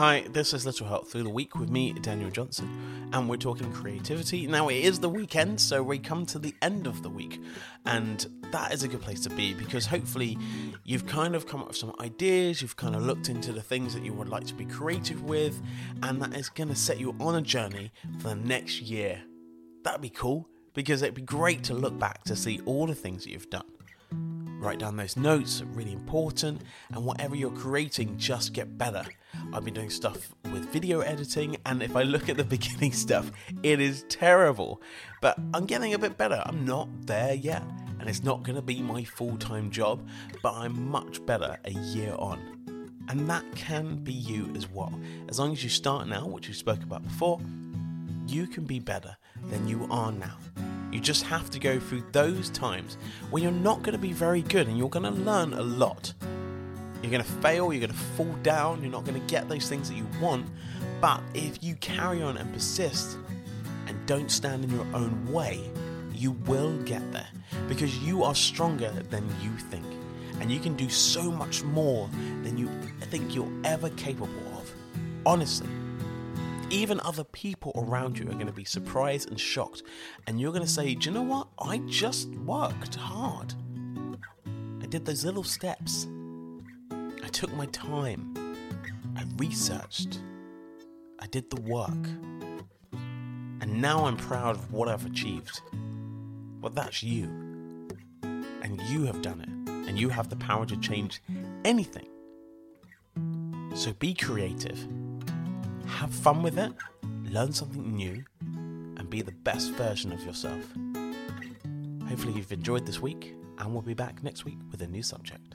Hi, this is Little Help Through the Week with me, Daniel Johnson, and we're talking creativity. Now, it is the weekend, so we come to the end of the week, and that is a good place to be because hopefully you've kind of come up with some ideas, you've kind of looked into the things that you would like to be creative with, and that is going to set you on a journey for the next year. That'd be cool because it'd be great to look back to see all the things that you've done. Write down those notes, really important, and whatever you're creating, just get better. I've been doing stuff with video editing, and if I look at the beginning stuff, it is terrible. But I'm getting a bit better. I'm not there yet, and it's not going to be my full time job, but I'm much better a year on. And that can be you as well. As long as you start now, which we spoke about before, you can be better than you are now. You just have to go through those times where you're not going to be very good and you're going to learn a lot. You're going to fail, you're going to fall down, you're not going to get those things that you want. But if you carry on and persist and don't stand in your own way, you will get there because you are stronger than you think. And you can do so much more than you think you're ever capable of. Honestly even other people around you are going to be surprised and shocked. And you're going to say, Do you know what? I just worked hard. I did those little steps. I took my time. I researched. I did the work. And now I'm proud of what I've achieved. Well, that's you. And you have done it. And you have the power to change anything. So be creative have fun with it, learn something new, and be the best version of yourself. Hopefully, you've enjoyed this week, and we'll be back next week with a new subject.